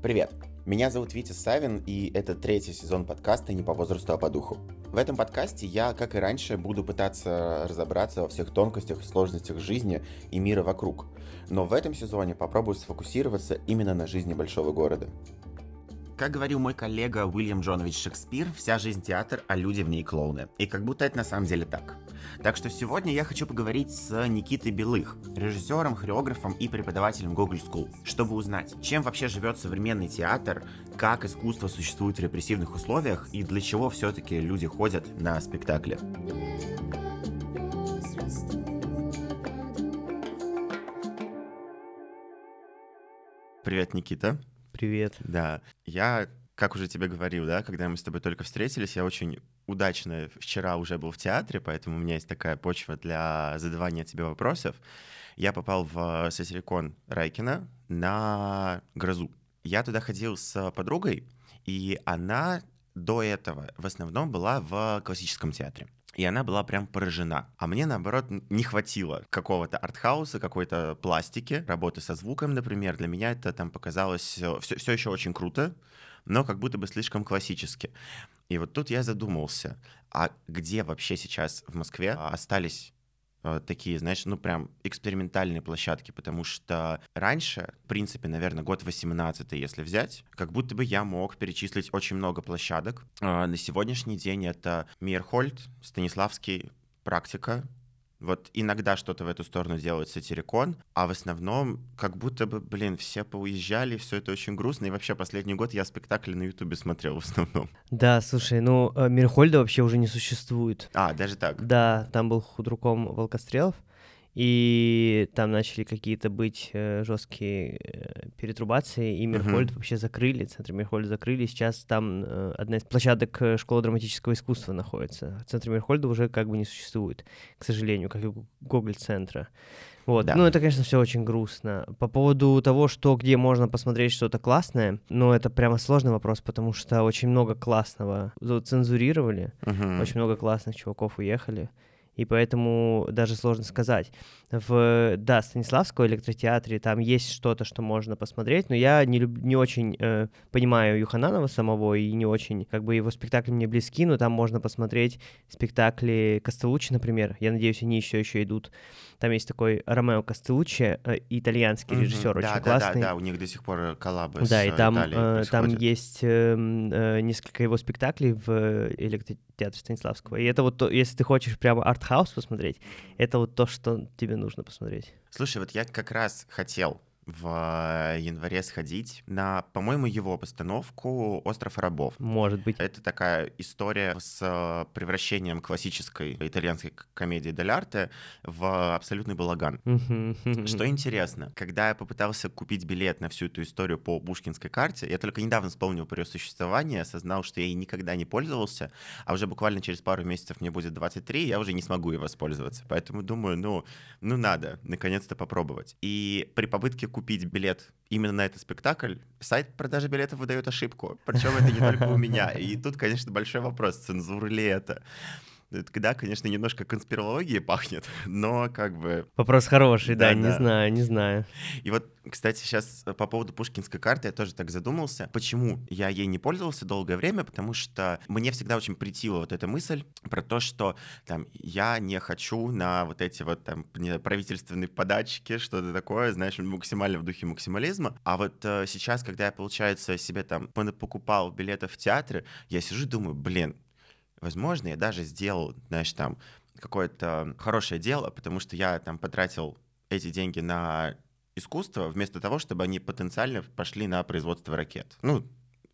Привет! Меня зовут Витя Савин, и это третий сезон подкаста «Не по возрасту, а по духу». В этом подкасте я, как и раньше, буду пытаться разобраться во всех тонкостях и сложностях жизни и мира вокруг. Но в этом сезоне попробую сфокусироваться именно на жизни большого города. Как говорил мой коллега Уильям Джонович Шекспир, вся жизнь театр, а люди в ней клоуны. И как будто это на самом деле так. Так что сегодня я хочу поговорить с Никитой Белых, режиссером, хореографом и преподавателем Google School, чтобы узнать, чем вообще живет современный театр, как искусство существует в репрессивных условиях и для чего все-таки люди ходят на спектакли. Привет, Никита. Привет. Да, я, как уже тебе говорил, да, когда мы с тобой только встретились, я очень удачно вчера уже был в театре, поэтому у меня есть такая почва для задавания тебе вопросов. Я попал в Сосерикон Райкина на «Грозу». Я туда ходил с подругой, и она до этого в основном была в классическом театре и она была прям поражена. А мне, наоборот, не хватило какого-то артхауса, какой-то пластики, работы со звуком, например. Для меня это там показалось все, все еще очень круто, но как будто бы слишком классически. И вот тут я задумался, а где вообще сейчас в Москве остались Э, такие, знаешь, ну прям экспериментальные площадки, потому что раньше, в принципе, наверное, год 18 если взять, как будто бы я мог перечислить очень много площадок. Э, на сегодняшний день это Мирхольд, Станиславский, практика, вот иногда что-то в эту сторону делает сатирикон, а в основном как будто бы, блин, все поуезжали, все это очень грустно. И вообще последний год я спектакли на Ютубе смотрел в основном. Да, слушай, ну э, Мирхольда вообще уже не существует. А, даже так? Да, там был худруком Волкострелов, и там начали какие-то быть э, жесткие э, перетрубации, и Мирхольд uh-huh. вообще закрыли, центр Мирхольда закрыли, сейчас там э, одна из площадок школы драматического искусства находится. Центр Мирхольда уже как бы не существует, к сожалению, как и Гоголь-центра. Вот. Да. Ну, это, конечно, все очень грустно. По поводу того, что где можно посмотреть что-то классное, ну, это прямо сложный вопрос, потому что очень много классного цензурировали, uh-huh. очень много классных чуваков уехали и поэтому даже сложно сказать. В, да, Станиславском электротеатре там есть что-то, что можно посмотреть, но я не, люб, не очень э, понимаю Юхананова самого и не очень, как бы его спектакли мне близки, но там можно посмотреть спектакли Кастеллуччи, например. Я надеюсь, они еще еще идут. Там есть такой Ромео Кастеллуччи, э, итальянский mm-hmm. режиссер, да, очень да, классный. Да, да, у них до сих пор коллабы Да, и там, э, там есть э, э, несколько его спектаклей в электротеатре Станиславского. И это вот, если ты хочешь прямо арт-хаус посмотреть, это вот то, что тебе нужно посмотреть. Слушай, вот я как раз хотел в э, январе сходить на, по-моему, его постановку «Остров рабов». Может быть. Это такая история с э, превращением классической итальянской комедии «Дель арте» в абсолютный балаган. Что интересно, когда я попытался купить билет на всю эту историю по Пушкинской карте, я только недавно вспомнил про ее существование, осознал, что я ей никогда не пользовался, а уже буквально через пару месяцев мне будет 23, я уже не смогу ей воспользоваться. Поэтому думаю, ну, ну надо наконец-то попробовать. И при попытке купить билет именно на этот спектакль, сайт продажи билетов выдает ошибку. Причем это не только у меня. И тут, конечно, большой вопрос, цензура ли это. Да, конечно, немножко конспирологии пахнет, но как бы... Вопрос хороший, да, да не да. знаю, не знаю. И вот, кстати, сейчас по поводу пушкинской карты я тоже так задумался. Почему я ей не пользовался долгое время? Потому что мне всегда очень притила вот эта мысль про то, что там я не хочу на вот эти вот там правительственные подачки, что-то такое, знаешь, максимально в духе максимализма. А вот э, сейчас, когда я, получается, себе там покупал билеты в театре, я сижу и думаю, блин, возможно, я даже сделал, знаешь, там какое-то хорошее дело, потому что я там потратил эти деньги на искусство, вместо того, чтобы они потенциально пошли на производство ракет. Ну,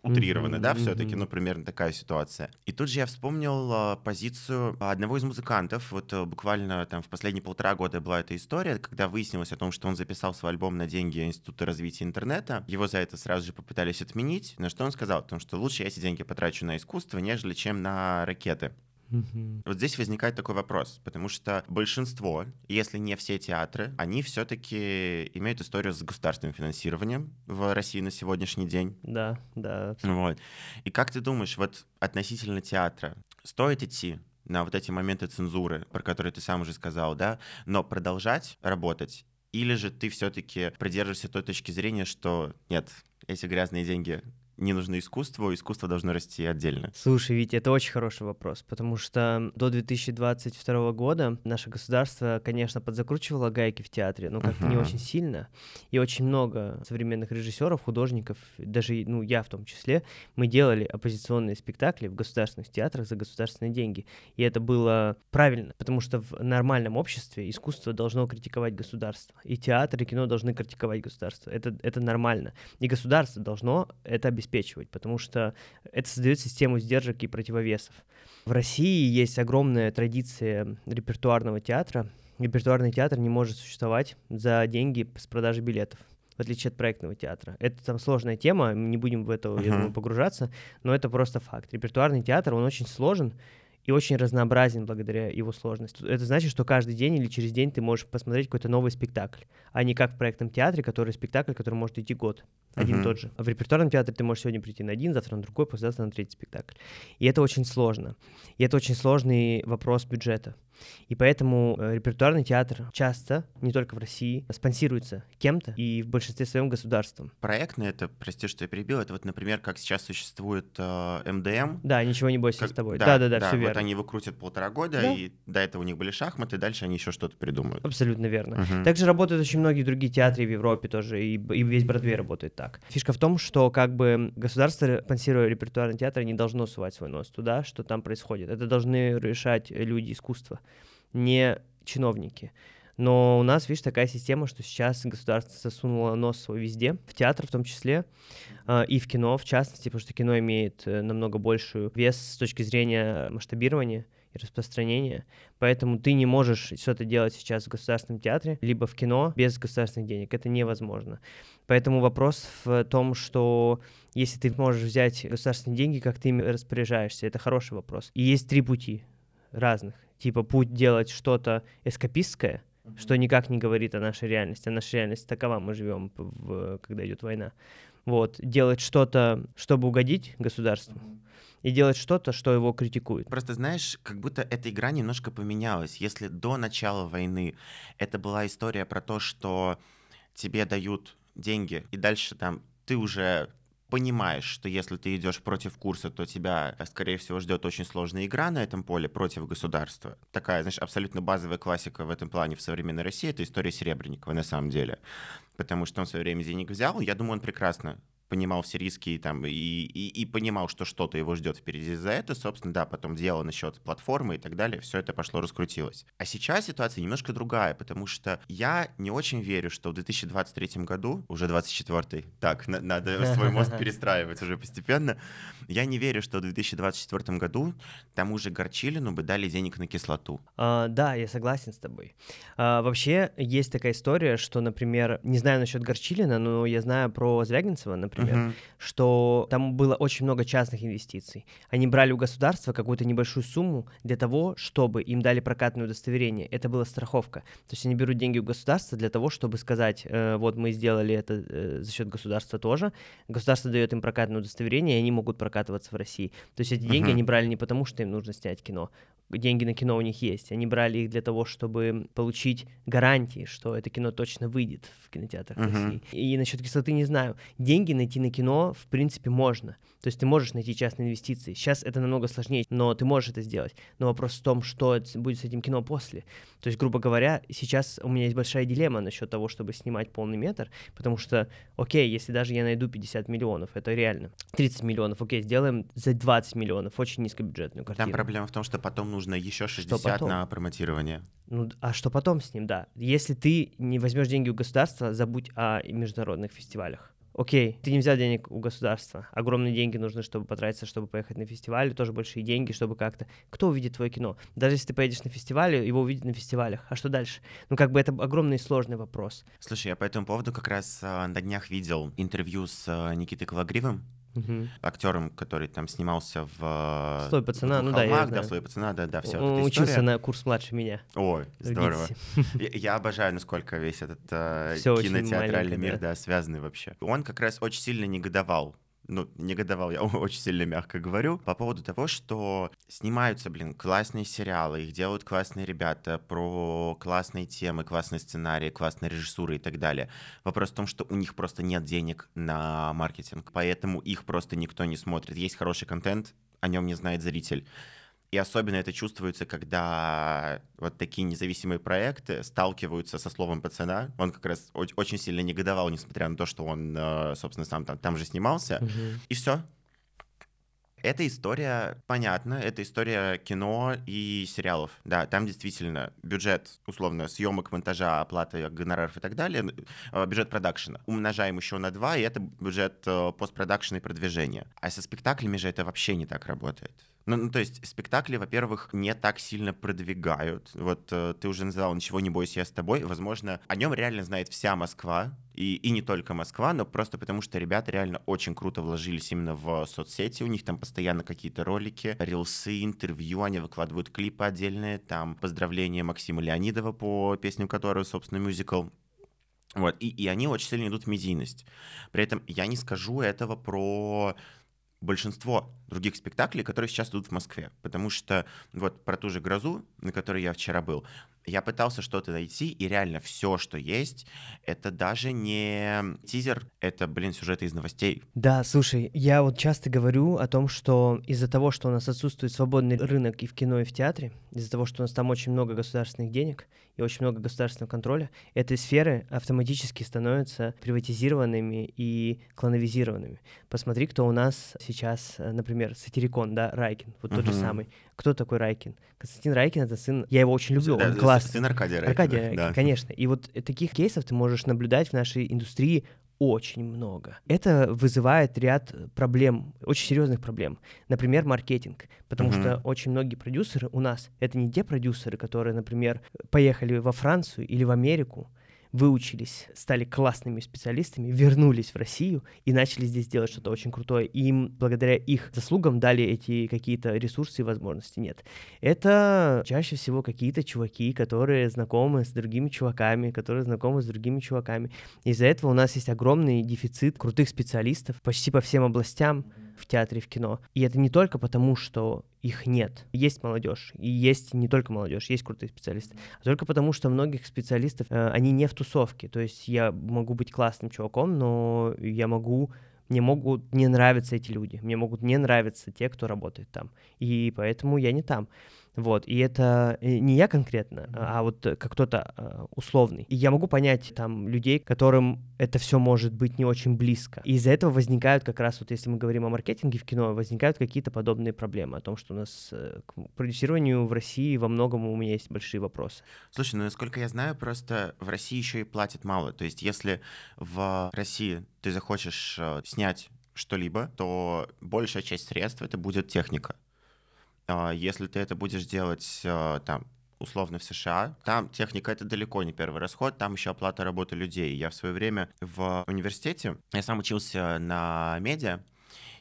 утрированы, mm-hmm, да, все-таки, ну, примерно такая ситуация. И тут же я вспомнил а, позицию одного из музыкантов, вот а, буквально там в последние полтора года была эта история, когда выяснилось о том, что он записал свой альбом на деньги Института развития интернета, его за это сразу же попытались отменить, на что он сказал, о том, что лучше я эти деньги потрачу на искусство, нежели чем на ракеты. Угу. Вот здесь возникает такой вопрос, потому что большинство, если не все театры, они все-таки имеют историю с государственным финансированием в России на сегодняшний день. Да, да. Вот. И как ты думаешь, вот относительно театра, стоит идти на вот эти моменты цензуры, про которые ты сам уже сказал, да, но продолжать работать или же ты все-таки придерживаешься той точки зрения, что нет, эти грязные деньги не нужны искусству, искусство должно расти отдельно? Слушай, Витя, это очень хороший вопрос, потому что до 2022 года наше государство, конечно, подзакручивало гайки в театре, но как-то uh-huh. не очень сильно. И очень много современных режиссеров, художников, даже ну, я в том числе, мы делали оппозиционные спектакли в государственных театрах за государственные деньги. И это было правильно, потому что в нормальном обществе искусство должно критиковать государство. И театр, и кино должны критиковать государство. Это, это нормально. И государство должно это обеспечить обеспечивать, потому что это создает систему сдержек и противовесов. В России есть огромная традиция репертуарного театра. Репертуарный театр не может существовать за деньги с продажи билетов в отличие от проектного театра. Это там сложная тема, не будем в это, uh-huh. я думаю, погружаться, но это просто факт. Репертуарный театр, он очень сложен, и очень разнообразен благодаря его сложности. Это значит, что каждый день или через день ты можешь посмотреть какой-то новый спектакль, а не как в проектном театре, который спектакль, который может идти год, один uh-huh. тот же. А в репертуарном театре ты можешь сегодня прийти на один, завтра на другой, послезавтра на третий спектакль. И это очень сложно. И это очень сложный вопрос бюджета. И поэтому э, репертуарный театр часто, не только в России, спонсируется кем-то и в большинстве своем государством. Проектный это, прости, что я перебил, это вот, например, как сейчас существует э, МДМ. Да, ничего не бойся как, с тобой. Да, да, да, да, все вот верно. они выкрутят полтора года, да. и до этого у них были шахматы, дальше они еще что-то придумают. Абсолютно верно. Угу. Также работают очень многие другие театры в Европе тоже, и, и весь Бродвей работает так. Фишка в том, что как бы государство, спонсируя репертуарный театр, не должно сувать свой нос туда, что там происходит. Это должны решать люди искусства не чиновники. Но у нас, видишь, такая система, что сейчас государство засунуло нос свой везде, в театр в том числе, э, и в кино в частности, потому что кино имеет э, намного большую вес с точки зрения масштабирования и распространения. Поэтому ты не можешь что-то делать сейчас в государственном театре, либо в кино без государственных денег. Это невозможно. Поэтому вопрос в том, что если ты можешь взять государственные деньги, как ты ими распоряжаешься, это хороший вопрос. И есть три пути разных типа путь делать что-то эскапистское, mm-hmm. что никак не говорит о нашей реальности. А наша реальность такова, мы живем, в, когда идет война. Вот, делать что-то, чтобы угодить государству, mm-hmm. и делать что-то, что его критикует. Просто знаешь, как будто эта игра немножко поменялась. Если до начала войны это была история про то, что тебе дают деньги, и дальше там ты уже понимаешь, что если ты идешь против курса, то тебя, скорее всего, ждет очень сложная игра на этом поле против государства. Такая, знаешь, абсолютно базовая классика в этом плане в современной России — это история Серебренникова на самом деле. Потому что он в свое время денег взял, я думаю, он прекрасно понимал все риски там, и, и, и понимал, что что-то его ждет впереди за это, собственно, да, потом дело насчет платформы и так далее, все это пошло, раскрутилось. А сейчас ситуация немножко другая, потому что я не очень верю, что в 2023 году, уже 24-й, так, на, надо свой мозг перестраивать уже постепенно, я не верю, что в 2024 году тому же Горчилину бы дали денег на кислоту. А, да, я согласен с тобой. А, вообще, есть такая история, что, например, не знаю насчет Горчилина, но я знаю про Звягинцева, например, например, uh-huh. что там было очень много частных инвестиций. Они брали у государства какую-то небольшую сумму для того, чтобы им дали прокатное удостоверение. Это была страховка. То есть они берут деньги у государства для того, чтобы сказать, э, вот мы сделали это э, за счет государства тоже. Государство дает им прокатное удостоверение, и они могут прокатываться в России. То есть эти деньги uh-huh. они брали не потому, что им нужно снять кино деньги на кино у них есть. Они брали их для того, чтобы получить гарантии, что это кино точно выйдет в кинотеатрах uh-huh. России. И насчет кислоты не знаю. Деньги найти на кино, в принципе, можно. То есть ты можешь найти частные инвестиции. Сейчас это намного сложнее, но ты можешь это сделать. Но вопрос в том, что будет с этим кино после. То есть, грубо говоря, сейчас у меня есть большая дилемма насчет того, чтобы снимать полный метр, потому что, окей, если даже я найду 50 миллионов, это реально. 30 миллионов, окей, сделаем за 20 миллионов, очень низкобюджетную картину. Там проблема в том, что потом нужно еще 60 на промотирование. Ну, а что потом с ним, да. Если ты не возьмешь деньги у государства, забудь о международных фестивалях окей, ты не взял денег у государства, огромные деньги нужны, чтобы потратиться, чтобы поехать на фестиваль, тоже большие деньги, чтобы как-то... Кто увидит твое кино? Даже если ты поедешь на фестиваль, его увидят на фестивалях. А что дальше? Ну, как бы это огромный и сложный вопрос. Слушай, я по этому поводу как раз а, на днях видел интервью с а, Никитой Калагривым, угу. актером, который там снимался в Слой пацана, в ну да, я да, Слой пацана, да, да, все. Он учился на курс младше меня. Ой, здорово. Я, я обожаю, насколько весь этот э, кинотеатральный мир, да. да, связанный вообще. Он как раз очень сильно негодовал ну, негодовал, я очень сильно мягко говорю, по поводу того, что снимаются, блин, классные сериалы, их делают классные ребята про классные темы, классные сценарии, классные режиссуры и так далее. Вопрос в том, что у них просто нет денег на маркетинг, поэтому их просто никто не смотрит. Есть хороший контент, о нем не знает зритель. И особенно это чувствуется, когда вот такие независимые проекты сталкиваются со словом пацана. Он как раз очень сильно негодовал, несмотря на то, что он, э, собственно, сам там, там же снимался. Угу. И все. Эта история понятна, это история кино и сериалов. Да, там действительно бюджет, условно, съемок, монтажа, оплаты гонораров и так далее, э, бюджет продакшена. Умножаем еще на два, и это бюджет э, постпродакшена и продвижения. А со спектаклями же это вообще не так работает. Ну, ну, то есть спектакли, во-первых, не так сильно продвигают. Вот э, ты уже называл «Ничего не бойся, я с тобой». Возможно, о нем реально знает вся Москва, и, и не только Москва, но просто потому, что ребята реально очень круто вложились именно в соцсети. У них там постоянно какие-то ролики, рилсы, интервью, они выкладывают клипы отдельные, там поздравления Максима Леонидова по песням которого, собственно, мюзикл. Вот, и, и они очень сильно идут в медийность. При этом я не скажу этого про большинство других спектаклей, которые сейчас идут в Москве. Потому что вот про ту же «Грозу», на которой я вчера был, я пытался что-то найти, и реально все, что есть, это даже не тизер, это, блин, сюжеты из новостей. Да, слушай, я вот часто говорю о том, что из-за того, что у нас отсутствует свободный рынок и в кино, и в театре, из-за того, что у нас там очень много государственных денег и очень много государственного контроля, эти сферы автоматически становятся приватизированными и клоновизированными. Посмотри, кто у нас сейчас, например, сатирикон, да, Райкин, вот тот uh-huh. же самый. Кто такой Райкин? Константин Райкин — это сын... Я его очень люблю, да, он классный. Сын Аркадия Райкина. Аркадия, да. конечно. И вот таких кейсов ты можешь наблюдать в нашей индустрии очень много. Это вызывает ряд проблем, очень серьезных проблем. Например, маркетинг. Потому mm-hmm. что очень многие продюсеры у нас это не те продюсеры, которые, например, поехали во Францию или в Америку, выучились, стали классными специалистами, вернулись в Россию и начали здесь делать что-то очень крутое. И им благодаря их заслугам дали эти какие-то ресурсы и возможности. Нет. Это чаще всего какие-то чуваки, которые знакомы с другими чуваками, которые знакомы с другими чуваками. Из-за этого у нас есть огромный дефицит крутых специалистов почти по всем областям в театре, в кино. И это не только потому, что их нет. Есть молодежь, и есть не только молодежь, есть крутые специалисты, а только потому, что многих специалистов, э, они не в тусовке. То есть я могу быть классным чуваком, но я могу мне могут не нравиться эти люди, мне могут не нравиться те, кто работает там, и поэтому я не там. Вот, и это э, не я конкретно, а вот как кто-то э, условный. И я могу понять там людей, которым это все может быть не очень близко. И из-за этого возникают как раз, вот если мы говорим о маркетинге в кино, возникают какие-то подобные проблемы о том, что у нас э, к продюсированию в России во многом у меня есть большие вопросы. Слушай, ну насколько я знаю, просто в России еще и платят мало. То есть если в России ты захочешь снять что-либо, то большая часть средств это будет техника. А, если ты это будешь делать а, там условно в США. Там техника это далеко не первый расход, там еще оплата работы людей. Я в свое время в университете, я сам учился на медиа,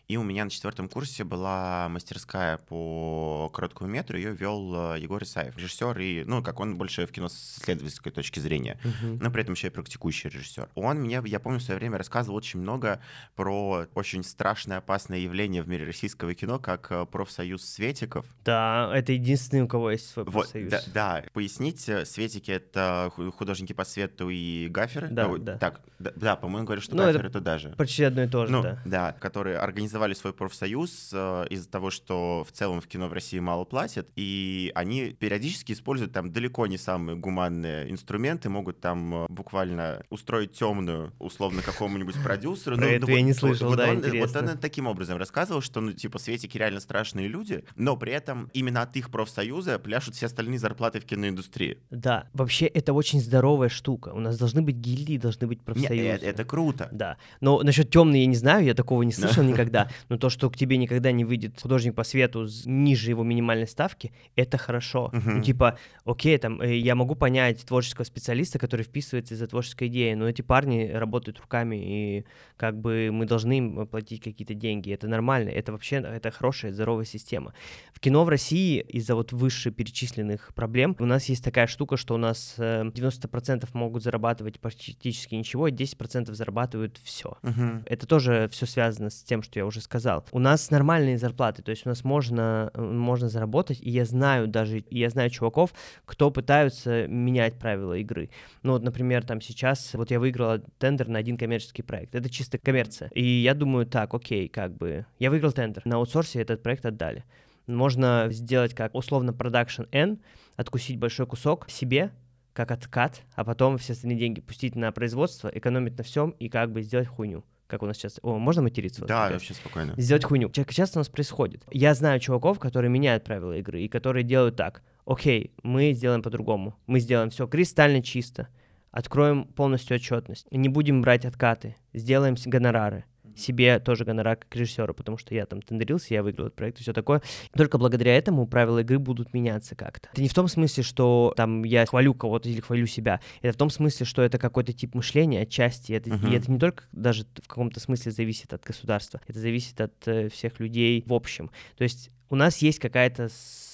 и у меня на четвертом курсе была мастерская по короткому метру, ее вел э, Егор Исаев, режиссер, и, ну, как он больше в кино с исследовательской точки зрения, uh-huh. но при этом еще и практикующий режиссер. Он мне, я помню, в свое время рассказывал очень много про очень страшное, опасное явление в мире российского кино, как э, профсоюз светиков. Да, это единственный, у кого есть свой профсоюз. Вот, да, да, пояснить, э, светики — это художники по свету и гаферы. Да, ну, да. Так, да, да по-моему, говорю, что ну, гаферы это туда же. Почти одно и то же, ну, да. Да, которые организовали организовали свой профсоюз э, из-за того, что в целом в кино в России мало платят, и они периодически используют там далеко не самые гуманные инструменты, могут там э, буквально устроить темную, условно, какому-нибудь продюсеру. Про ну, это ну, я не слышал, вот да, он, интересно. Вот он таким образом рассказывал, что, ну, типа, светики реально страшные люди, но при этом именно от их профсоюза пляшут все остальные зарплаты в киноиндустрии. Да, вообще это очень здоровая штука. У нас должны быть гильдии, должны быть профсоюзы. Нет, это, это круто. Да, но насчет темной я не знаю, я такого не слышал никогда. Да, но то, что к тебе никогда не выйдет художник по свету ниже его минимальной ставки, это хорошо. Uh-huh. Ну, типа, окей, там, э, я могу понять творческого специалиста, который вписывается из-за творческой идеи, но эти парни работают руками, и как бы мы должны им платить какие-то деньги. Это нормально, это вообще, это хорошая, здоровая система. В кино в России из-за вот вышеперечисленных проблем у нас есть такая штука, что у нас 90% э, могут зарабатывать практически ничего, и 10% зарабатывают все. Uh-huh. Это тоже все связано с тем, что я уже сказал. У нас нормальные зарплаты, то есть у нас можно, можно заработать, и я знаю даже, я знаю чуваков, кто пытаются менять правила игры. Ну вот, например, там сейчас, вот я выиграла тендер на один коммерческий проект, это чисто коммерция. И я думаю, так, окей, как бы, я выиграл тендер, на аутсорсе этот проект отдали. Можно сделать как условно production N, откусить большой кусок себе, как откат, а потом все остальные деньги пустить на производство, экономить на всем и как бы сделать хуйню как у нас сейчас... О, можно материться? Да, вот, вообще спокойно. Сделать хуйню. Часто у нас происходит. Я знаю чуваков, которые меняют правила игры и которые делают так. Окей, мы сделаем по-другому. Мы сделаем все кристально чисто. Откроем полностью отчетность. Не будем брать откаты. Сделаем гонорары себе тоже гонорар как режиссера, потому что я там тендерился, я выиграл этот проект и все такое. Только благодаря этому правила игры будут меняться как-то. Это не в том смысле, что там я хвалю кого-то или хвалю себя. Это в том смысле, что это какой-то тип мышления отчасти. Это, uh-huh. И это не только даже в каком-то смысле зависит от государства. Это зависит от э, всех людей в общем. То есть у нас есть какая-то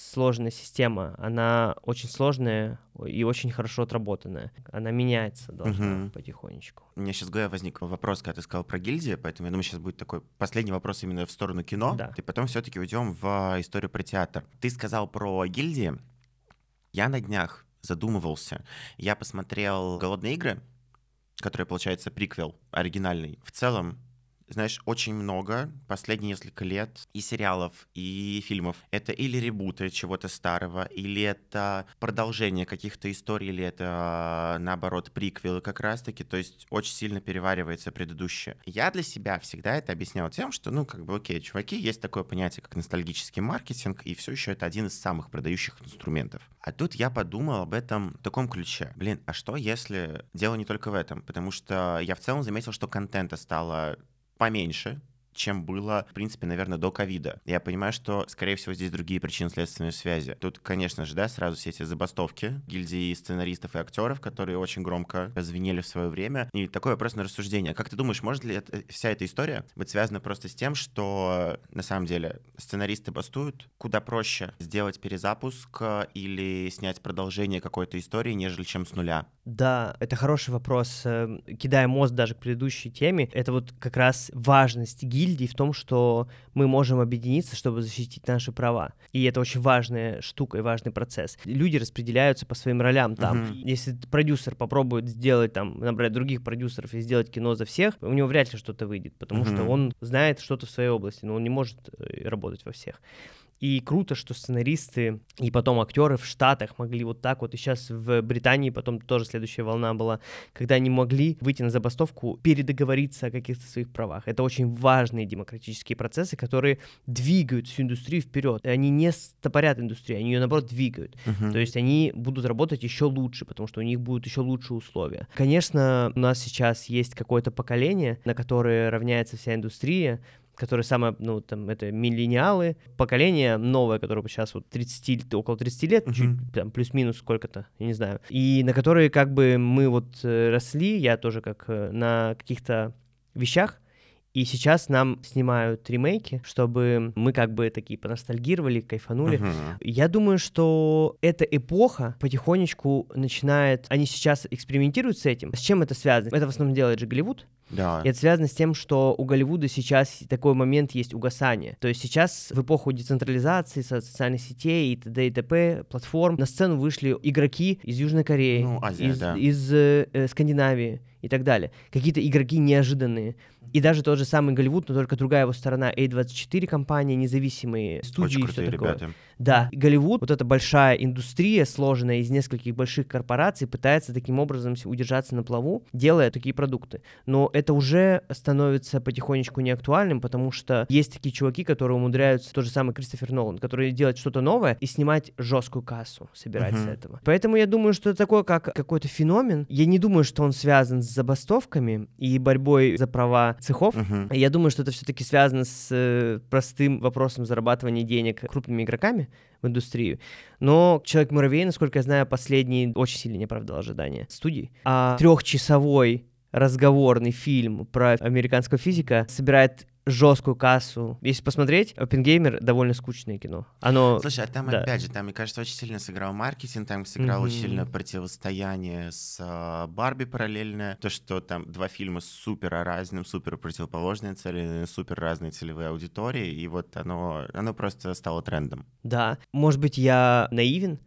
сложная система. Она очень сложная и очень хорошо отработанная. Она меняется должна угу. потихонечку. У меня сейчас, Гоя, возник вопрос, когда ты сказал про гильдии, поэтому я думаю, сейчас будет такой последний вопрос именно в сторону кино. Да. И потом все-таки уйдем в историю про театр. Ты сказал про гильдии. Я на днях задумывался. Я посмотрел «Голодные игры», который, получается, приквел оригинальный. В целом, знаешь, очень много последние несколько лет и сериалов, и фильмов. Это или ребуты чего-то старого, или это продолжение каких-то историй, или это, наоборот, приквелы как раз-таки, то есть очень сильно переваривается предыдущее. Я для себя всегда это объяснял тем, что, ну, как бы, окей, чуваки, есть такое понятие, как ностальгический маркетинг, и все еще это один из самых продающих инструментов. А тут я подумал об этом в таком ключе. Блин, а что если дело не только в этом? Потому что я в целом заметил, что контента стало поменьше, чем было, в принципе, наверное, до ковида. Я понимаю, что, скорее всего, здесь другие причины следственной связи. Тут, конечно же, да, сразу все эти забастовки гильдии сценаристов и актеров, которые очень громко звенели в свое время. И такой вопрос на рассуждение. Как ты думаешь, может ли это, вся эта история быть связана просто с тем, что, на самом деле, сценаристы бастуют? Куда проще сделать перезапуск или снять продолжение какой-то истории, нежели чем с нуля? Да, это хороший вопрос. Эм, кидая мост даже к предыдущей теме, это вот как раз важность гильдии в том, что мы можем объединиться, чтобы защитить наши права. И это очень важная штука и важный процесс. Люди распределяются по своим ролям там. Uh-huh. Если продюсер попробует сделать там, набрать других продюсеров и сделать кино за всех, у него вряд ли что-то выйдет, потому uh-huh. что он знает что-то в своей области, но он не может э, работать во всех. И круто, что сценаристы и потом актеры в Штатах могли вот так вот, и сейчас в Британии потом тоже следующая волна была, когда они могли выйти на забастовку, передоговориться о каких-то своих правах. Это очень важные демократические процессы, которые двигают всю индустрию вперед. Они не стопорят индустрию, они ее, наоборот, двигают. Uh-huh. То есть они будут работать еще лучше, потому что у них будут еще лучшие условия. Конечно, у нас сейчас есть какое-то поколение, на которое равняется вся индустрия, которые самое, ну, там, это миллениалы, поколение новое, которое сейчас вот 30, около 30 лет, uh-huh. чуть, там, плюс-минус сколько-то, я не знаю, и на которые как бы мы вот э, росли, я тоже как э, на каких-то вещах, и сейчас нам снимают ремейки, чтобы мы как бы такие поностальгировали, кайфанули. Uh-huh. Я думаю, что эта эпоха потихонечку начинает... Они сейчас экспериментируют с этим. С чем это связано? Это в основном делает же Голливуд. Да. И это связано с тем, что у Голливуда сейчас такой момент есть угасания. То есть сейчас в эпоху децентрализации, социальных сетей и т.д. и т.п. платформ на сцену вышли игроки из Южной Кореи, ну, Азия, из, да. из э Скандинавии и так далее. Какие-то игроки неожиданные. И даже тот же самый Голливуд, но только другая его сторона, A24 компания, независимые студии Очень и все такое. Ребята. Да, Голливуд, вот эта большая индустрия, сложенная из нескольких больших корпораций, пытается таким образом удержаться на плаву, делая такие продукты. Но это уже становится потихонечку неактуальным, потому что есть такие чуваки, которые умудряются, тот же самый Кристофер Нолан, который делает что-то новое и снимать жесткую кассу, собирать uh-huh. с этого. Поэтому я думаю, что это такое, как какой-то феномен. Я не думаю, что он связан с забастовками и борьбой за права цехов, Мгм. я думаю, что это все-таки связано с э, простым вопросом зарабатывания денег крупными игроками в индустрию. Но Человек-муравей, насколько я знаю, последний очень сильно не оправдал ожидания студий. А трехчасовой разговорный фильм про американского физика собирает жесткую кассу. Если посмотреть, Оппенгеймер довольно скучное кино. Оно... Слушай, а там да. опять же, там, мне кажется, очень сильно сыграл маркетинг, там сыграл очень Мгм. сильно противостояние с а, Барби параллельное. То, что там два фильма с супер разным, супер противоположные цели, супер разные целевые аудитории, и вот оно, оно просто стало трендом. Да, может быть, я наивен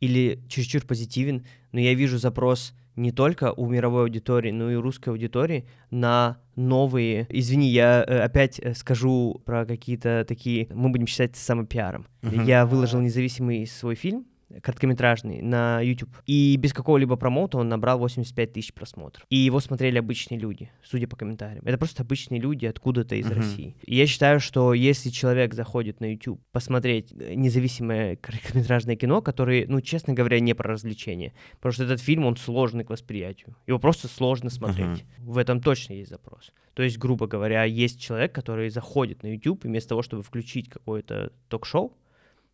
или чересчур позитивен, но я вижу запрос не только у мировой аудитории, но и у русской аудитории на новые... Извини, я э, опять э, скажу про какие-то такие... Мы будем считать самопиаром. Мгм. Я выложил независимый свой фильм, короткометражный, на YouTube. И без какого-либо промоута он набрал 85 тысяч просмотров. И его смотрели обычные люди, судя по комментариям. Это просто обычные люди откуда-то из Мгм. России. И я считаю, что если человек заходит на YouTube посмотреть э, независимое короткометражное кино, которое, ну, честно говоря, не про развлечение, потому что этот фильм, он сложный к восприятию. Его просто сложно смотреть. В этом точно есть запрос. То есть, грубо говоря, есть человек, который заходит на YouTube, и вместо того, чтобы включить какое-то ток-шоу,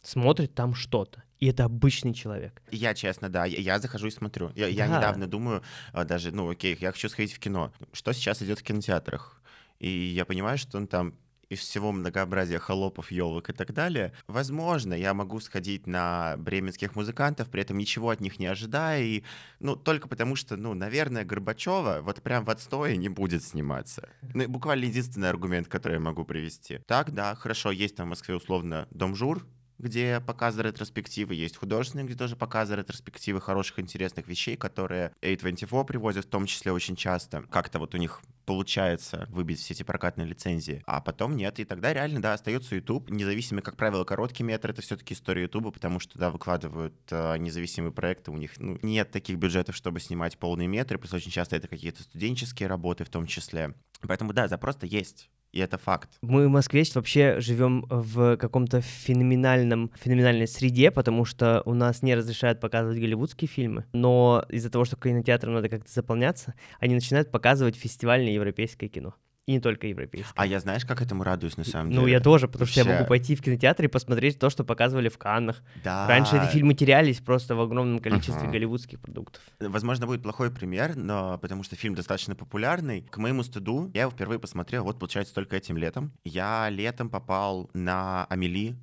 смотрит там что-то. И это обычный человек. Я, честно, да, я, я захожу и смотрю. Я, я Да. недавно думаю, а, даже, ну, окей, я хочу сходить в кино. Что сейчас идет в кинотеатрах? И я понимаю, что он там из всего многообразия холопов, елок и так далее, возможно, я могу сходить на бременских музыкантов, при этом ничего от них не ожидая, и, ну, только потому что, ну, наверное, Горбачева вот прям в отстое не будет сниматься. Ну, буквально единственный аргумент, который я могу привести. Так, да, хорошо, есть там в Москве условно Дом Жур, где показы ретроспективы, есть художественные, где тоже показы ретроспективы хороших, интересных вещей, которые A24 привозят в том числе очень часто. Как-то вот у них получается выбить все эти прокатные лицензии, а потом нет, и тогда реально, да, остается YouTube. Независимый, как правило, короткий метр — это все-таки история YouTube, потому что, да, выкладывают э, независимые проекты, у них ну, нет таких бюджетов, чтобы снимать полные метры, плюс очень часто это какие-то студенческие работы в том числе. Поэтому, да, запрос-то есть. И это факт. Мы в Москве вообще живем в каком-то феноменальном, феноменальной среде, потому что у нас не разрешают показывать голливудские фильмы, но из-за того, что кинотеатрам надо как-то заполняться, они начинают показывать фестивальное европейское кино. И не только европейское. А я знаешь, как этому радуюсь на самом деле? Ну, я тоже, потому что я Вообще. могу пойти в кинотеатр и посмотреть то, что показывали в Каннах. Да. Раньше эти фильмы терялись просто в огромном количестве Ага. голливудских продуктов. Возможно, будет плохой пример, но потому что фильм достаточно популярный. К моему стыду, я его впервые посмотрел, вот, получается, только этим летом. Я летом попал на Амели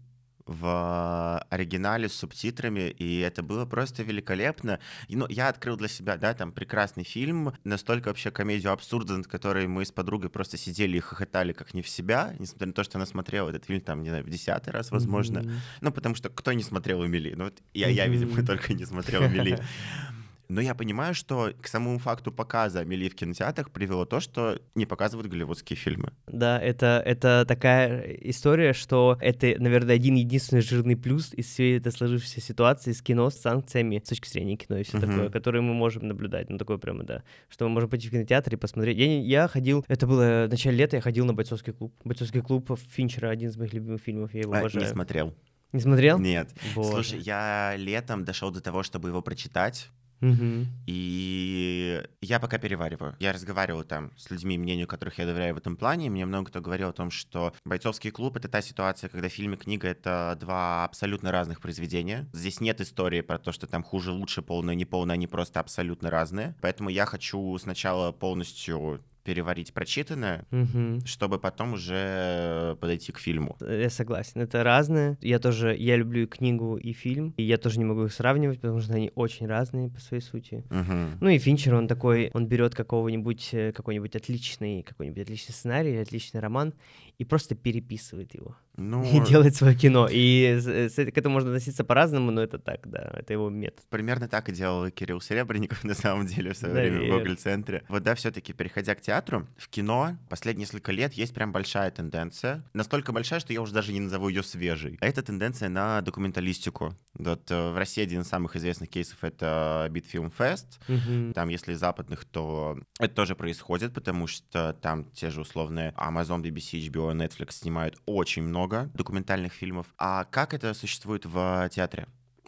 в оригинале с субтитрами, и это было просто великолепно. И, ну, я открыл для себя, да, там прекрасный фильм, настолько вообще комедию абсурда, над которой мы с подругой просто сидели и хохотали как не в себя, несмотря на то, что она смотрела этот фильм, там, не знаю, в десятый раз, возможно. Мгм. Ну, потому что кто не смотрел Эмили? Ну, вот я, я, видимо, только не смотрел Эмили. Но я понимаю, что к самому факту показа Амели в кинотеатрах привело то, что не показывают голливудские фильмы. Да, это, это такая история, что это, наверное, один единственный жирный плюс из всей этой сложившейся ситуации с кино, с санкциями, с точки зрения кино и все Мгм. такое, которые мы можем наблюдать. Ну, такое прямо, да. Что мы можем пойти в кинотеатр и посмотреть. Я, я ходил, это было в начале лета, я ходил на бойцовский клуб. Бойцовский клуб Финчера, один из моих любимых фильмов, я его А, обожаю. не смотрел. Не смотрел? Нет. Боже. Слушай, я летом дошел до того, чтобы его прочитать. Мгм. И я пока перевариваю. Я разговаривал там с людьми, мнению которых я доверяю в этом плане. Мне много кто говорил о том, что «Бойцовский клуб» — это та ситуация, когда фильм и книга — это два абсолютно разных произведения. Здесь нет истории про то, что там хуже, лучше, полное, неполное, они просто абсолютно разные. Поэтому я хочу сначала полностью переварить прочитанное, Мгм. чтобы потом уже подойти к фильму. Я согласен, это разное. Я тоже, я люблю и книгу, и фильм, и я тоже не могу их сравнивать, потому что они очень разные по своей сути. Мгм. Ну и Финчер, он такой, он берет какого-нибудь, э, какой-нибудь отличный, какой-нибудь отличный сценарий, отличный роман и просто переписывает его Ну, и делает свое кино. И с- с- к этому можно относиться по-разному, но это так, да, это его метод. Примерно так и делал Кирилл Серебренников на самом деле в свое время в. Гоголь-центре. Вот да, все-таки, переходя к театру, в кино последние несколько лет есть прям большая тенденция. Настолько большая, что я уже даже не назову ее свежей. А это тенденция на документалистику. Вот э, в России один из самых известных кейсов — это Битфильм Фест. Мгм. Там, если западных, то это тоже происходит, потому что там те же условные Amazon, BBC, HBO, Netflix снимают очень много документальных фильмов. А как это существует в театре?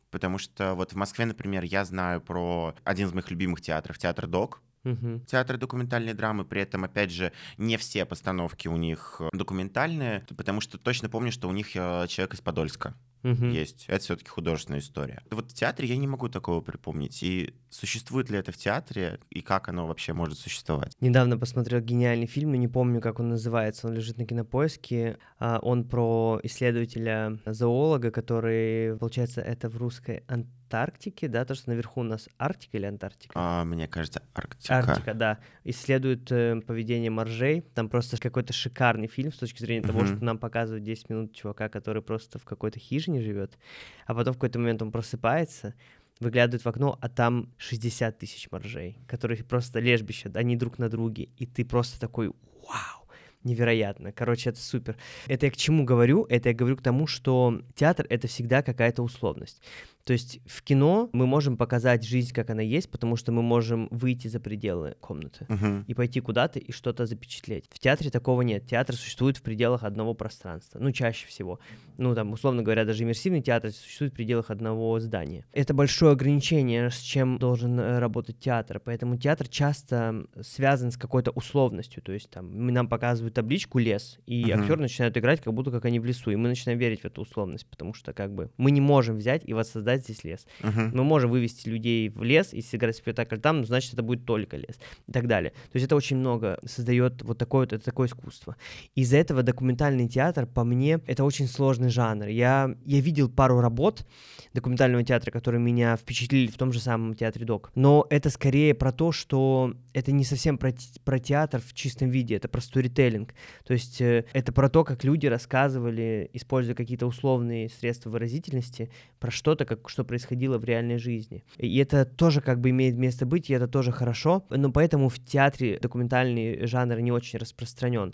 Потому что вот в Москве, например, я знаю про один из моих любимых театров, театр ДОК. Мгм. Театры документальной драмы, при этом, опять же, не все постановки у них э, документальные, потому что точно помню, что у них э, человек из Подольска Мгм. есть. Это все-таки художественная история. Вот в театре я не могу такого припомнить. И существует ли это в театре, и как оно вообще может существовать? Недавно посмотрел гениальный фильм, но не помню, как он называется. Он лежит на кинопоиске. А, Он про исследователя зоолога, который, получается, это в русской Антарктике, да, то, что наверху у нас Арктика или Антарктика? А, мне кажется, Арктика. Арктика, да. Исследует э, поведение моржей. Там просто какой-то шикарный фильм с точки зрения того, Мгм. что нам показывают 10 минут чувака, который просто в какой-то хижине живет, а потом в какой-то момент он просыпается, выглядывает в окно, а там 60 тысяч моржей, которые просто лежбище, они друг на друге, и ты просто такой, вау, невероятно. Короче, это супер. Это я к чему говорю? Это я говорю к тому, что театр — это всегда какая-то условность. То есть в кино мы можем показать жизнь, как она есть, потому что мы можем выйти за пределы комнаты Мгм. и пойти куда-то и что-то запечатлеть. В театре такого нет. Театр существует в пределах одного пространства. Ну, чаще всего. Ну, там, условно говоря, даже иммерсивный театр существует в пределах одного здания. Это большое ограничение, с чем должен э, работать театр. Поэтому театр часто связан с какой-то условностью. То есть там нам показывают табличку лес, и Мгм. актеры начинают играть, как будто как они в лесу. И мы начинаем верить в эту условность, потому что как бы мы не можем взять и воссоздать здесь лес. Мгм. Мы можем вывести людей в лес и сыграть спектакль там, но значит, это будет только лес и так далее. То есть это очень много создает вот такое вот это такое искусство. Из-за этого документальный театр, по мне, это очень сложный жанр. Я, я видел пару работ документального театра, которые меня впечатлили в том же самом театре Док. Но это скорее про то, что это не совсем про, про театр в чистом виде, это про сторителлинг. То есть э, это про то, как люди рассказывали, используя какие-то условные средства выразительности, про что-то, как, что происходило в реальной жизни. И это тоже как бы имеет место быть, и это тоже хорошо, но поэтому в театре документальный жанр не очень распространен,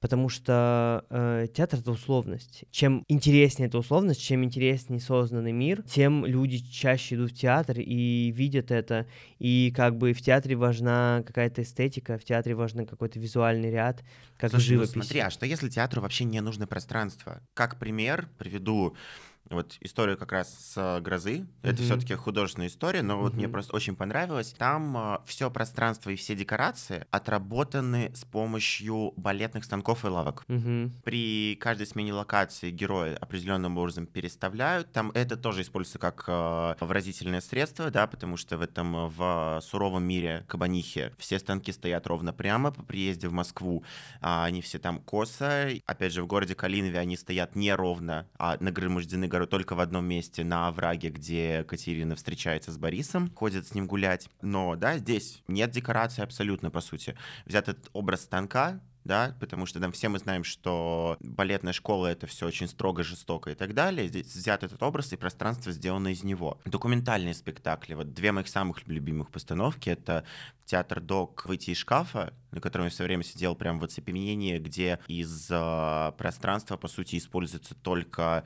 потому что э, театр — это условность. Чем интереснее эта условность, чем интереснее созданный мир, тем люди чаще идут в театр и видят это, и как бы в театре важна какая-то эстетика, в театре важен какой-то визуальный ряд, как Слушай, ну живописи. смотри, а что если театру вообще не нужно пространство? Как пример приведу вот историю как раз с «Грозы». Это Мгм. все-таки художественная история, но вот мне просто очень понравилось. Там все пространство и все декорации отработаны с помощью балетных станков и лавок. Мгм. При каждой смене локации герои определенным образом переставляют. Там это тоже используется как э, выразительное средство, да, потому что в этом э, в суровом мире Кабанихи все станки стоят ровно прямо. По приезде в Москву а, они все там косо. Опять же, в городе Калинове они стоят неровно, а нагромождены горой только в одном месте, на овраге, где Катерина встречается с Борисом, ходит с ним гулять. Но, да, здесь нет декорации абсолютно, по сути. Взят этот образ станка, да, потому что там все мы знаем, что балетная школа это все очень строго, жестоко и так далее. Здесь взят этот образ и пространство сделано из него. Документальные спектакли. Вот две моих самых любимых постановки — это театр Док «Выйти из шкафа», на котором я все время сидел прям в оцепенении, где из э, пространства, по сути, используется только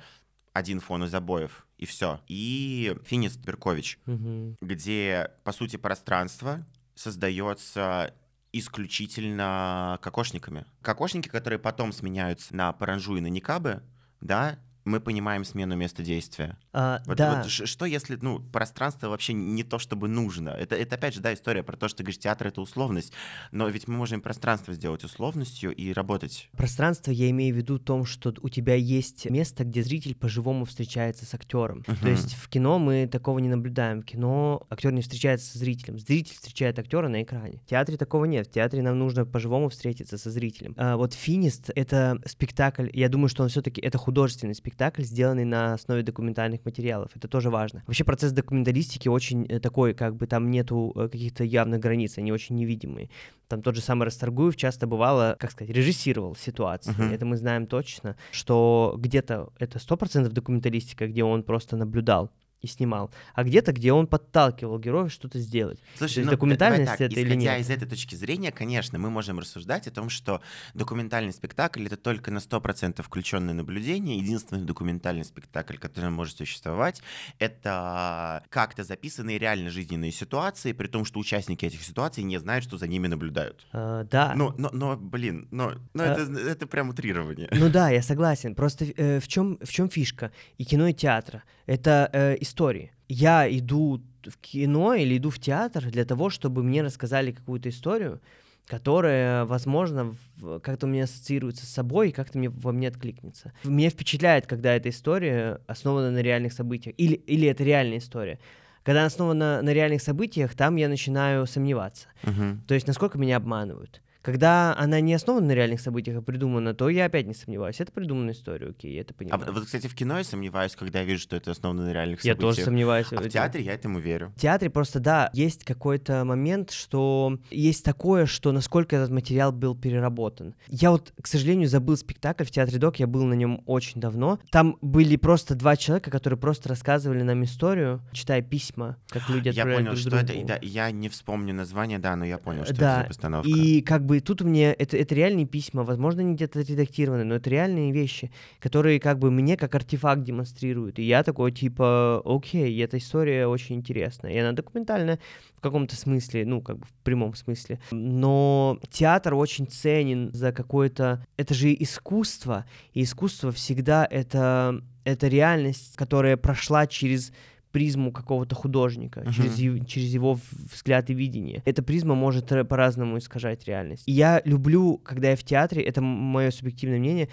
один фон из обоев, и все. И Финист Беркович, Мгм. где, по сути, пространство создается исключительно кокошниками. Кокошники, которые потом сменяются на паранжу и на никабы, да, мы понимаем смену места действия. А, Вот, да. вот что если, ну, пространство вообще не то, чтобы нужно? Это, это опять же, да, история про то, что ты говоришь, театр — это условность, но ведь мы можем пространство сделать условностью и работать. Пространство я имею в виду в том, что у тебя есть место, где зритель по-живому встречается с актером. То Мгм. есть в кино мы такого не наблюдаем. В кино актер не встречается со зрителем. Зритель встречает актера на экране. В театре такого нет. В театре нам нужно по-живому встретиться со зрителем. А вот Финист — это спектакль, я думаю, что он все-таки это художественный спектакль, сделанный на основе документальных материалов. Это тоже важно. Вообще процесс документалистики очень э, такой, как бы там нету э, каких-то явных границ, они очень невидимые. Там тот же самый Расторгуев часто бывало, как сказать, режиссировал ситуации. Мгм. Это мы знаем точно, что где-то это 100% документалистика, где он просто наблюдал и снимал, а где-то, где он подталкивал героев что-то сделать. Слушай, То есть ну, документальность так, это или нет? из этой точки зрения, конечно, мы можем рассуждать о том, что документальный спектакль — это только на 100% включенное наблюдение. Единственный документальный спектакль, который может существовать, это как-то записанные реально жизненные ситуации, при том, что участники этих ситуаций не знают, что за ними наблюдают. А, да. Но, но, но, блин, но, но А- это, это прям утрирование. Ну да, я согласен. Просто э, в чем в чем фишка и кино и театра? Это э, истории. Я иду в кино или иду в театр для того, чтобы мне рассказали какую-то историю, которая, возможно, как-то у меня ассоциируется с собой и как-то мне, во мне откликнется. Меня впечатляет, когда эта история основана на реальных событиях, или, или это реальная история. Когда она основана на реальных событиях, там я начинаю сомневаться. Мгм. То есть, насколько меня обманывают. Когда она не основана на реальных событиях, а придумана, то я опять не сомневаюсь. Это придуманная история, окей, я это А понимаю. вот, вот, кстати, в кино я сомневаюсь, когда я вижу, что это основано на реальных я событиях. тоже сомневаюсь. А в театре я этому верю. В театре просто, да, есть какой-то момент, что есть такое, что насколько этот материал был переработан. Я вот, к сожалению, забыл спектакль в Театре Док, я был на нем очень давно. Там были просто два человека, которые просто рассказывали нам историю, читая письма, как люди Я понял, друг что это. другу. и да, я не вспомню название, да, но я понял, что Да, это за постановка. И как бы тут мне это, это реальные письма, возможно, они где-то редактированы, но это реальные вещи, которые как бы мне как артефакт демонстрируют. И я такой типа, окей, эта история очень интересная. И она документальная в каком-то смысле, ну, как бы в прямом смысле. Но театр очень ценен за какое-то... Это же искусство, и искусство всегда это, это реальность, которая прошла через призму какого-то художника, Мгм. через, через его взгляд и видение. Эта призма может по-разному искажать реальность. И я люблю, когда я в театре, это мое субъективное мнение,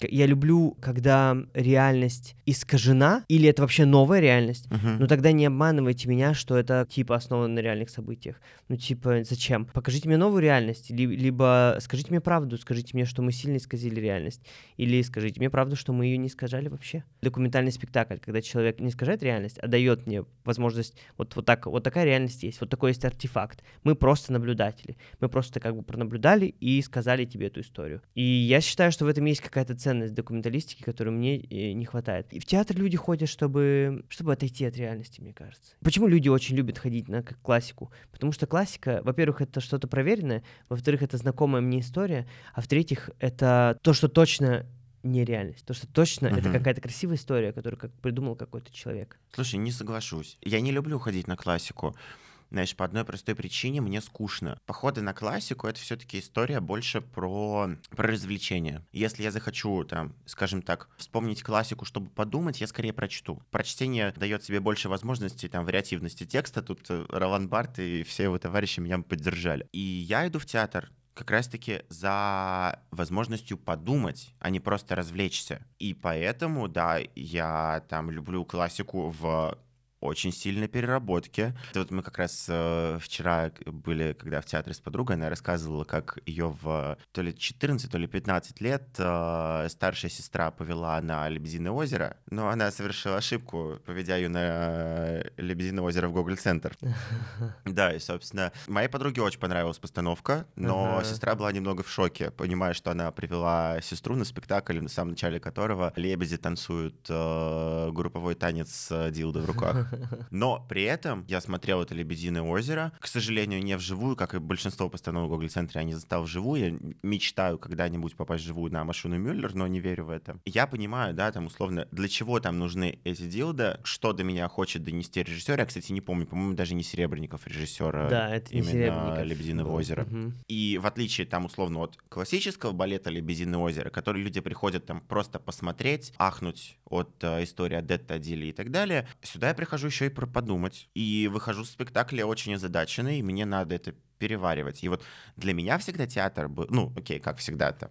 я люблю, когда реальность искажена, или это вообще новая реальность, Мгм. но тогда не обманывайте меня, что это типа основано на реальных событиях. Ну типа зачем? Покажите мне новую реальность, ли- либо скажите мне правду, скажите мне, что мы сильно исказили реальность, или скажите мне правду, что мы ее не искажали вообще. Документальный спектакль, когда человек не искажает реальность, а дает мне возможность вот вот так вот такая реальность есть, вот такой есть артефакт. Мы просто наблюдатели, мы просто как бы пронаблюдали и сказали тебе эту историю. И я считаю, что в этом есть какая-то ценность документалистики, которой мне э, не хватает. И в театр люди ходят, чтобы, чтобы отойти от реальности, мне кажется. Почему люди очень любят ходить на классику? Потому что классика, во-первых, это что-то проверенное, во-вторых, это знакомая мне история, а в-третьих, это то, что точно не реальность. То, что точно это Мгм. какая-то красивая история, которую как придумал какой-то человек. Слушай, не соглашусь. Я не люблю ходить на классику. Знаешь, по одной простой причине мне скучно. Походы на классику — это все-таки история больше про, про развлечение. Если я захочу, там, скажем так, вспомнить классику, чтобы подумать, я скорее прочту. Прочтение дает себе больше возможностей, там, вариативности текста. Тут э, Ролан Барт и все его товарищи меня поддержали. И я иду в театр как раз-таки за возможностью подумать, а не просто развлечься. И поэтому, да, я там люблю классику в очень сильной переработке. Это вот мы как раз э, вчера были, когда в театре с подругой, она рассказывала, как ее в то ли 14, то ли 15 лет э, старшая сестра повела на Лебединое озеро, но она совершила ошибку, поведя ее на э, Лебединое озеро в Гоголь-центр. Да, и, собственно, моей подруге очень понравилась постановка, но сестра была немного в шоке, понимая, что она привела сестру на спектакль, на самом начале которого лебеди танцуют э, групповой танец с э, в руках. Но при этом я смотрел это «Лебединое озеро», к сожалению, не вживую, как и большинство постановок в Гоголь-центре, я не застал вживую. Я мечтаю когда-нибудь попасть вживую на машину Мюллер, но не верю в это. Я понимаю, да, там условно, для чего там нужны эти дилда, что до меня хочет донести режиссер. Я, кстати, не помню, по-моему, даже не Серебренников режиссер да, это не именно Серебренников «Лебединого был. озера». Мгм. И в отличие там условно от классического балета «Лебединое озеро», который люди приходят там просто посмотреть, ахнуть от э, истории Адетта Адили и так далее, сюда я прихожу еще и про подумать. И выхожу с спектакля очень озадаченный, и мне надо это переваривать. И вот для меня всегда театр был, ну, окей, как всегда там,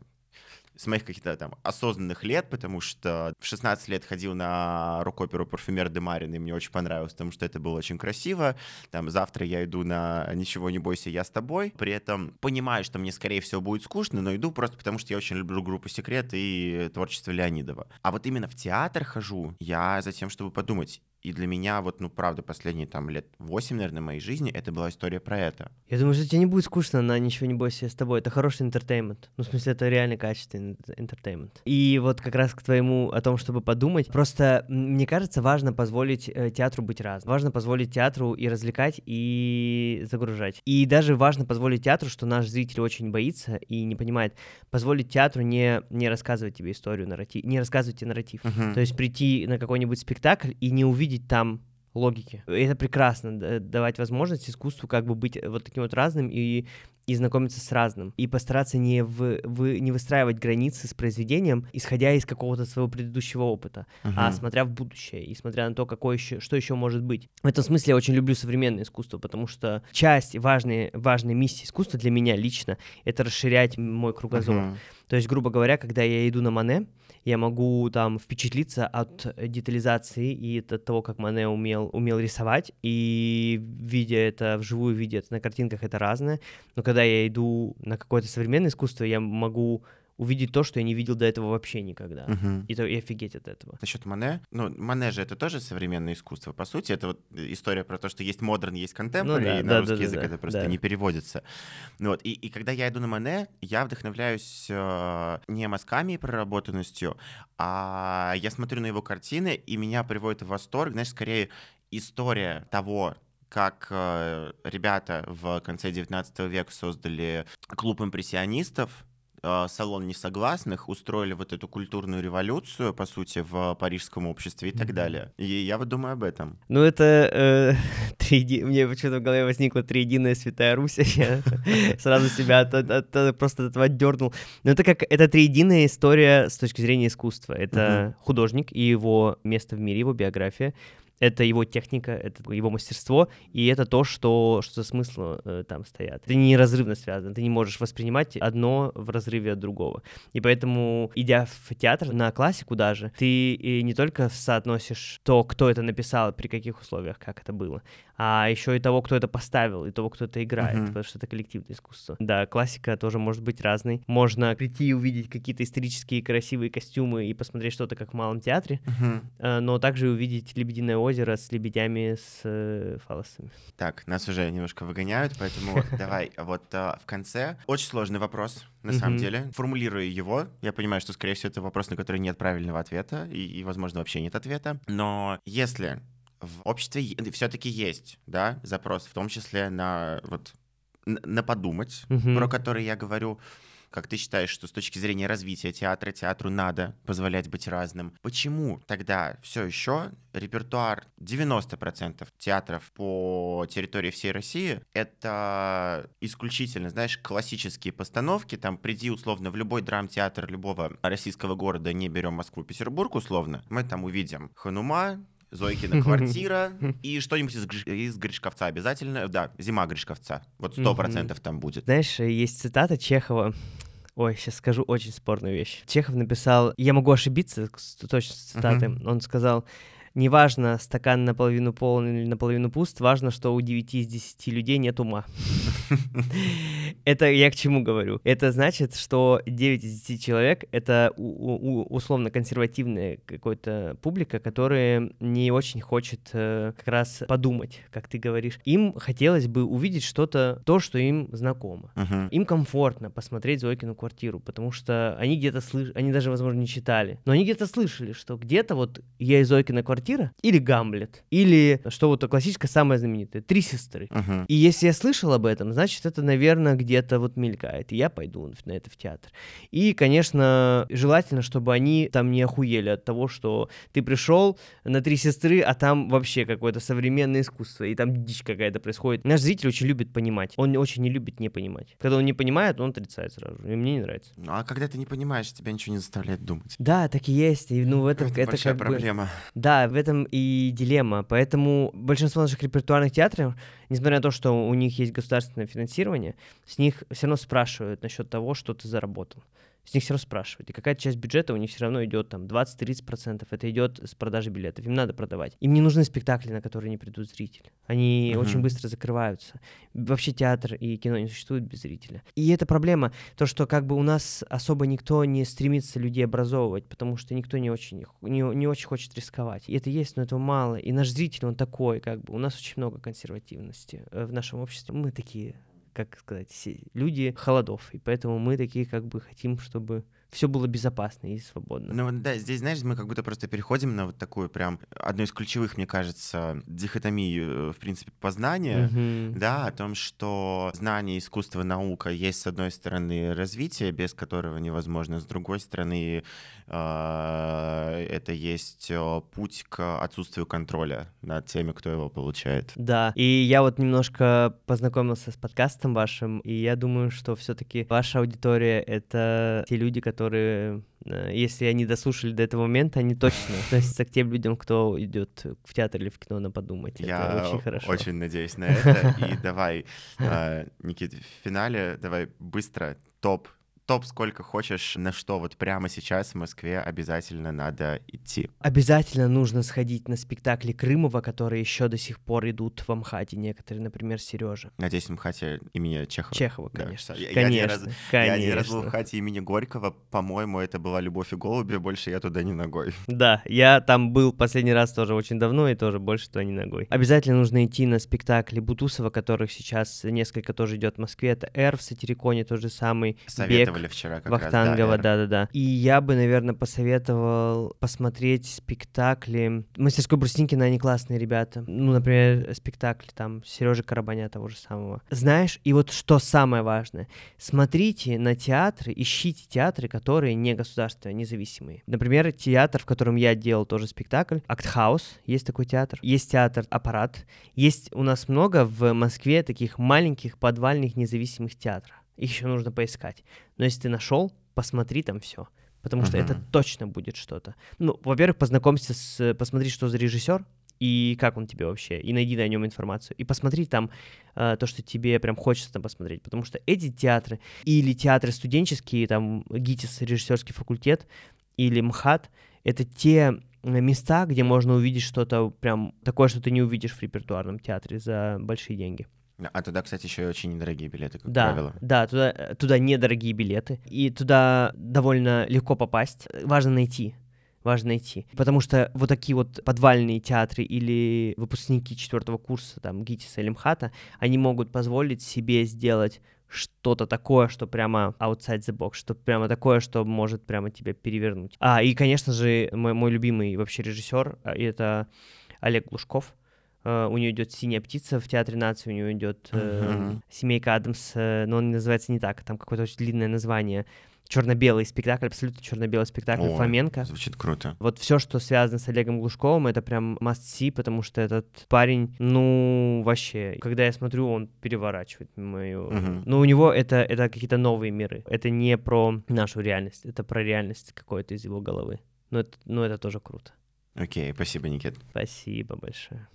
с моих каких-то там осознанных лет, потому что в 16 лет ходил на рок-оперу «Парфюмер де Марин», и мне очень понравилось, потому что это было очень красиво. Там завтра я иду на «Ничего не бойся, я с тобой». При этом понимаю, что мне, скорее всего, будет скучно, но иду просто потому, что я очень люблю группу «Секрет» и творчество Леонидова. А вот именно в театр хожу я за тем, чтобы подумать. И для меня вот, ну, правда, последние там лет 8, наверное, моей жизни это была история про это. Я думаю, что тебе не будет скучно на «Ничего не бойся, с тобой». Это хороший entertainment. Ну, в смысле, это реально качественный entertainment. И вот как раз к твоему о том, чтобы подумать. Просто мне кажется, важно позволить э, театру быть разным. Важно позволить театру и развлекать, и загружать. И даже важно позволить театру, что наш зритель очень боится и не понимает, позволить театру не, не рассказывать тебе историю, нарратив, не рассказывать тебе нарратив. Мгм. То есть прийти на какой-нибудь спектакль и не увидеть там логики. И Это прекрасно, давать возможность искусству как бы быть вот таким вот разным и и знакомиться с разным, и постараться не, в, в, не выстраивать границы с произведением, исходя из какого-то своего предыдущего опыта, uh-huh. а смотря в будущее, и смотря на то, какое еще, что еще может быть. В этом смысле я очень люблю современное искусство, потому что часть важной, важной миссии искусства для меня лично — это расширять мой кругозор. Uh-huh. То есть, грубо говоря, когда я иду на Мане, я могу там впечатлиться от детализации и от того, как Мане умел, умел рисовать, и видя это вживую, видя это на картинках, это разное. Но когда я иду на какое-то современное искусство, я могу увидеть то, что я не видел до этого вообще никогда. Uh-huh. И, то, и офигеть от этого. Насчет Мане, ну, Мане же это тоже современное искусство, по сути. Это вот история про то, что есть модерн, есть контемпори, ну, да, и на да, русский да, язык да, это просто да. не переводится. Ну, вот. и, и когда я иду на Мане, я вдохновляюсь э, не мазками и проработанностью, а я смотрю на его картины, и меня приводит в восторг, знаешь, скорее история того, как э, ребята в конце 19 века создали клуб импрессионистов, а, салон несогласных устроили вот эту культурную революцию, по сути, в парижском обществе и так далее. И я вот думаю об этом. Ну, это э, три, мне почему-то в голове возникла триединая святая Русь, я сразу себя от, от, от, просто от этого отдернул. Но это как, это триединая история с точки зрения искусства. Это художник и его место в мире, его биография это его техника, это его мастерство, и это то, что, что смысл э, там стоят. Это неразрывно связано, ты не можешь воспринимать одно в разрыве от другого. И поэтому, идя в театр, на классику даже, ты не только соотносишь то, кто это написал, при каких условиях, как это было, а еще и того, кто это поставил, и того, кто это играет, uh-huh. потому что это коллективное искусство. Да, классика тоже может быть разной. Можно прийти и увидеть какие-то исторические красивые костюмы и посмотреть что-то как в малом театре, uh-huh. но также увидеть «Лебединое озеро» с лебедями с э, фалосами. Так, нас уже немножко выгоняют, поэтому давай вот а, в конце. Очень сложный вопрос, на самом деле. Формулирую его. Я понимаю, что, скорее всего, это вопрос, на который нет правильного ответа, и, возможно, вообще нет ответа. Но если в обществе все-таки есть, да, запрос, в том числе на вот на подумать, угу. про который я говорю. Как ты считаешь, что с точки зрения развития театра, театру надо позволять быть разным? Почему тогда все еще репертуар 90% театров по территории всей России — это исключительно, знаешь, классические постановки, там приди условно в любой драмтеатр любого российского города, не берем Москву, Петербург условно, мы там увидим Ханума, Зойкина квартира и что-нибудь из, из Гришковца обязательно. Да, зима Гришковца. Вот сто процентов там будет. Знаешь, есть цитата Чехова. Ой, сейчас скажу очень спорную вещь. Чехов написал, я могу ошибиться, точно цитаты, uh-huh. он сказал, неважно, стакан наполовину полон или наполовину пуст, важно, что у 9 из 10 людей нет ума. Это я к чему говорю? Это значит, что 9 из 10 человек — это условно консервативная какая-то публика, которая не очень хочет э, как раз подумать, как ты говоришь. Им хотелось бы увидеть что-то, то, что им знакомо. Им комфортно посмотреть Зойкину квартиру, потому что они где-то слышали, они даже, возможно, не читали, но они где-то слышали, что где-то вот я из Зойкина квартиры квартира, или Гамлет, или что вот классическое самое знаменитое, Три сестры. Uh-huh. И если я слышал об этом, значит, это, наверное, где-то вот мелькает, и я пойду на это в театр. И, конечно, желательно, чтобы они там не охуели от того, что ты пришел на Три сестры, а там вообще какое-то современное искусство, и там дичь какая-то происходит. Наш зритель очень любит понимать, он очень не любит не понимать. Когда он не понимает, он отрицает сразу, и мне не нравится. Ну, а когда ты не понимаешь, тебя ничего не заставляет думать. Да, так и есть, и ну это, это, это большая проблема. Бы... Да, в этом и дилемма. Поэтому большинство наших репертуарных театров, несмотря на то, что у них есть государственное финансирование, с них все равно спрашивают насчет того, что ты заработал с них все равно спрашивают. И какая-то часть бюджета у них все равно идет там 20-30%. Это идет с продажи билетов. Им надо продавать. Им не нужны спектакли, на которые не придут зрители. Они uh-huh. очень быстро закрываются. Вообще театр и кино не существуют без зрителя. И это проблема. То, что как бы у нас особо никто не стремится людей образовывать, потому что никто не очень, не, не очень хочет рисковать. И это есть, но этого мало. И наш зритель, он такой, как бы. У нас очень много консервативности э, в нашем обществе. Мы такие как сказать, люди холодов. И поэтому мы такие как бы хотим, чтобы все было безопасно и свободно. Ну да, здесь, знаешь, мы как будто просто переходим на вот такую прям одну из ключевых, мне кажется, дихотомию, э, в принципе, познания, mm-hmm. да, о том, что знание, искусство, наука есть, с одной стороны, развитие, без которого невозможно, с другой стороны, э, это есть э, путь к отсутствию контроля над теми, кто его получает. Да, и я вот немножко познакомился с подкастом вашим, и я думаю, что все-таки ваша аудитория — это те люди, которые Э, если они дослушали до этого момента, они точно относятся к тем людям, кто идет в театр или в кино на подумать. Я это очень хорошо. очень надеюсь на это. И давай, э, Никит, в финале давай быстро топ топ сколько хочешь, на что вот прямо сейчас в Москве обязательно надо идти? Обязательно нужно сходить на спектакли Крымова, которые еще до сих пор идут в Амхате, некоторые, например, Сережа. Надеюсь, в Амхате имени Чехова. Чехова, конечно. Да. Я, конечно, я, раз, конечно. я один раз был в Амхате имени Горького, по-моему, это была «Любовь и голуби», больше я туда не ногой. Да, я там был последний раз тоже очень давно и тоже больше туда не ногой. Обязательно нужно идти на спектакли Бутусова, которых сейчас несколько тоже идет в Москве. Это «Р» в Сатириконе, тот же самый, Советовали Бег, вчера как Вахтангова, раз, да, да-да-да. И я бы, наверное, посоветовал посмотреть спектакли. Мастерской Брусникина, они классные ребята. Ну, например, спектакль там Сережи Карабаня того же самого. Знаешь, и вот что самое важное, смотрите на театры, ищите театры, которые не государственные, а независимые. Например, театр, в котором я делал тоже спектакль, Актхаус, есть такой театр. Есть театр Аппарат. Есть у нас много в Москве таких маленьких подвальных независимых театров. Их еще нужно поискать. Но если ты нашел, посмотри там все. Потому uh-huh. что это точно будет что-то. Ну, во-первых, познакомься с... Посмотри, что за режиссер, и как он тебе вообще, и найди на нем информацию, и посмотри там э, то, что тебе прям хочется там посмотреть, потому что эти театры, или театры студенческие, там, ГИТИС, режиссерский факультет, или МХАТ, это те места, где можно увидеть что-то прям такое, что ты не увидишь в репертуарном театре за большие деньги. А туда, кстати, еще и очень недорогие билеты, как да, правило. Да, туда, туда недорогие билеты. И туда довольно легко попасть. Важно найти. Важно найти. Потому что вот такие вот подвальные театры или выпускники четвертого курса, там, ГИТИСа или МХАТа, они могут позволить себе сделать что-то такое, что прямо outside the box, что прямо такое, что может прямо тебя перевернуть. А, и, конечно же, мой, мой любимый вообще режиссер, а, это Олег Глушков, у нее идет синяя птица в театре нации, у нее идет uh, uh-huh. семейка Адамс, uh, но он называется не так, там какое-то очень длинное название. Черно-белый спектакль, абсолютно черно-белый спектакль О, Фоменко. Звучит круто. Вот все, что связано с Олегом Глушковым, это прям must see, потому что этот парень, ну, вообще, когда я смотрю, он переворачивает мою... Uh-huh. Ну, у него это, это какие-то новые миры. Это не про нашу реальность, это про реальность какой-то из его головы. Но это, ну, это тоже круто. Окей, спасибо, Никит. Спасибо большое.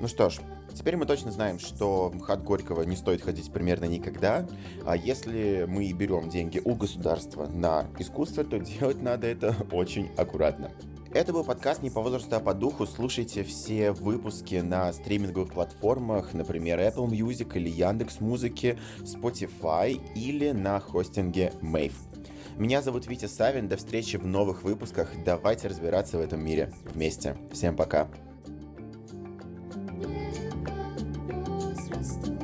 Ну что ж, теперь мы точно знаем, что в МХАТ Горького не стоит ходить примерно никогда. А если мы берем деньги у государства на искусство, то делать надо это очень аккуратно. Это был подкаст «Не по возрасту, а по духу». Слушайте все выпуски на стриминговых платформах, например, Apple Music или Яндекс Музыки, Spotify или на хостинге Mave. Меня зовут Витя Савин. До встречи в новых выпусках. Давайте разбираться в этом мире вместе. Всем пока. trust.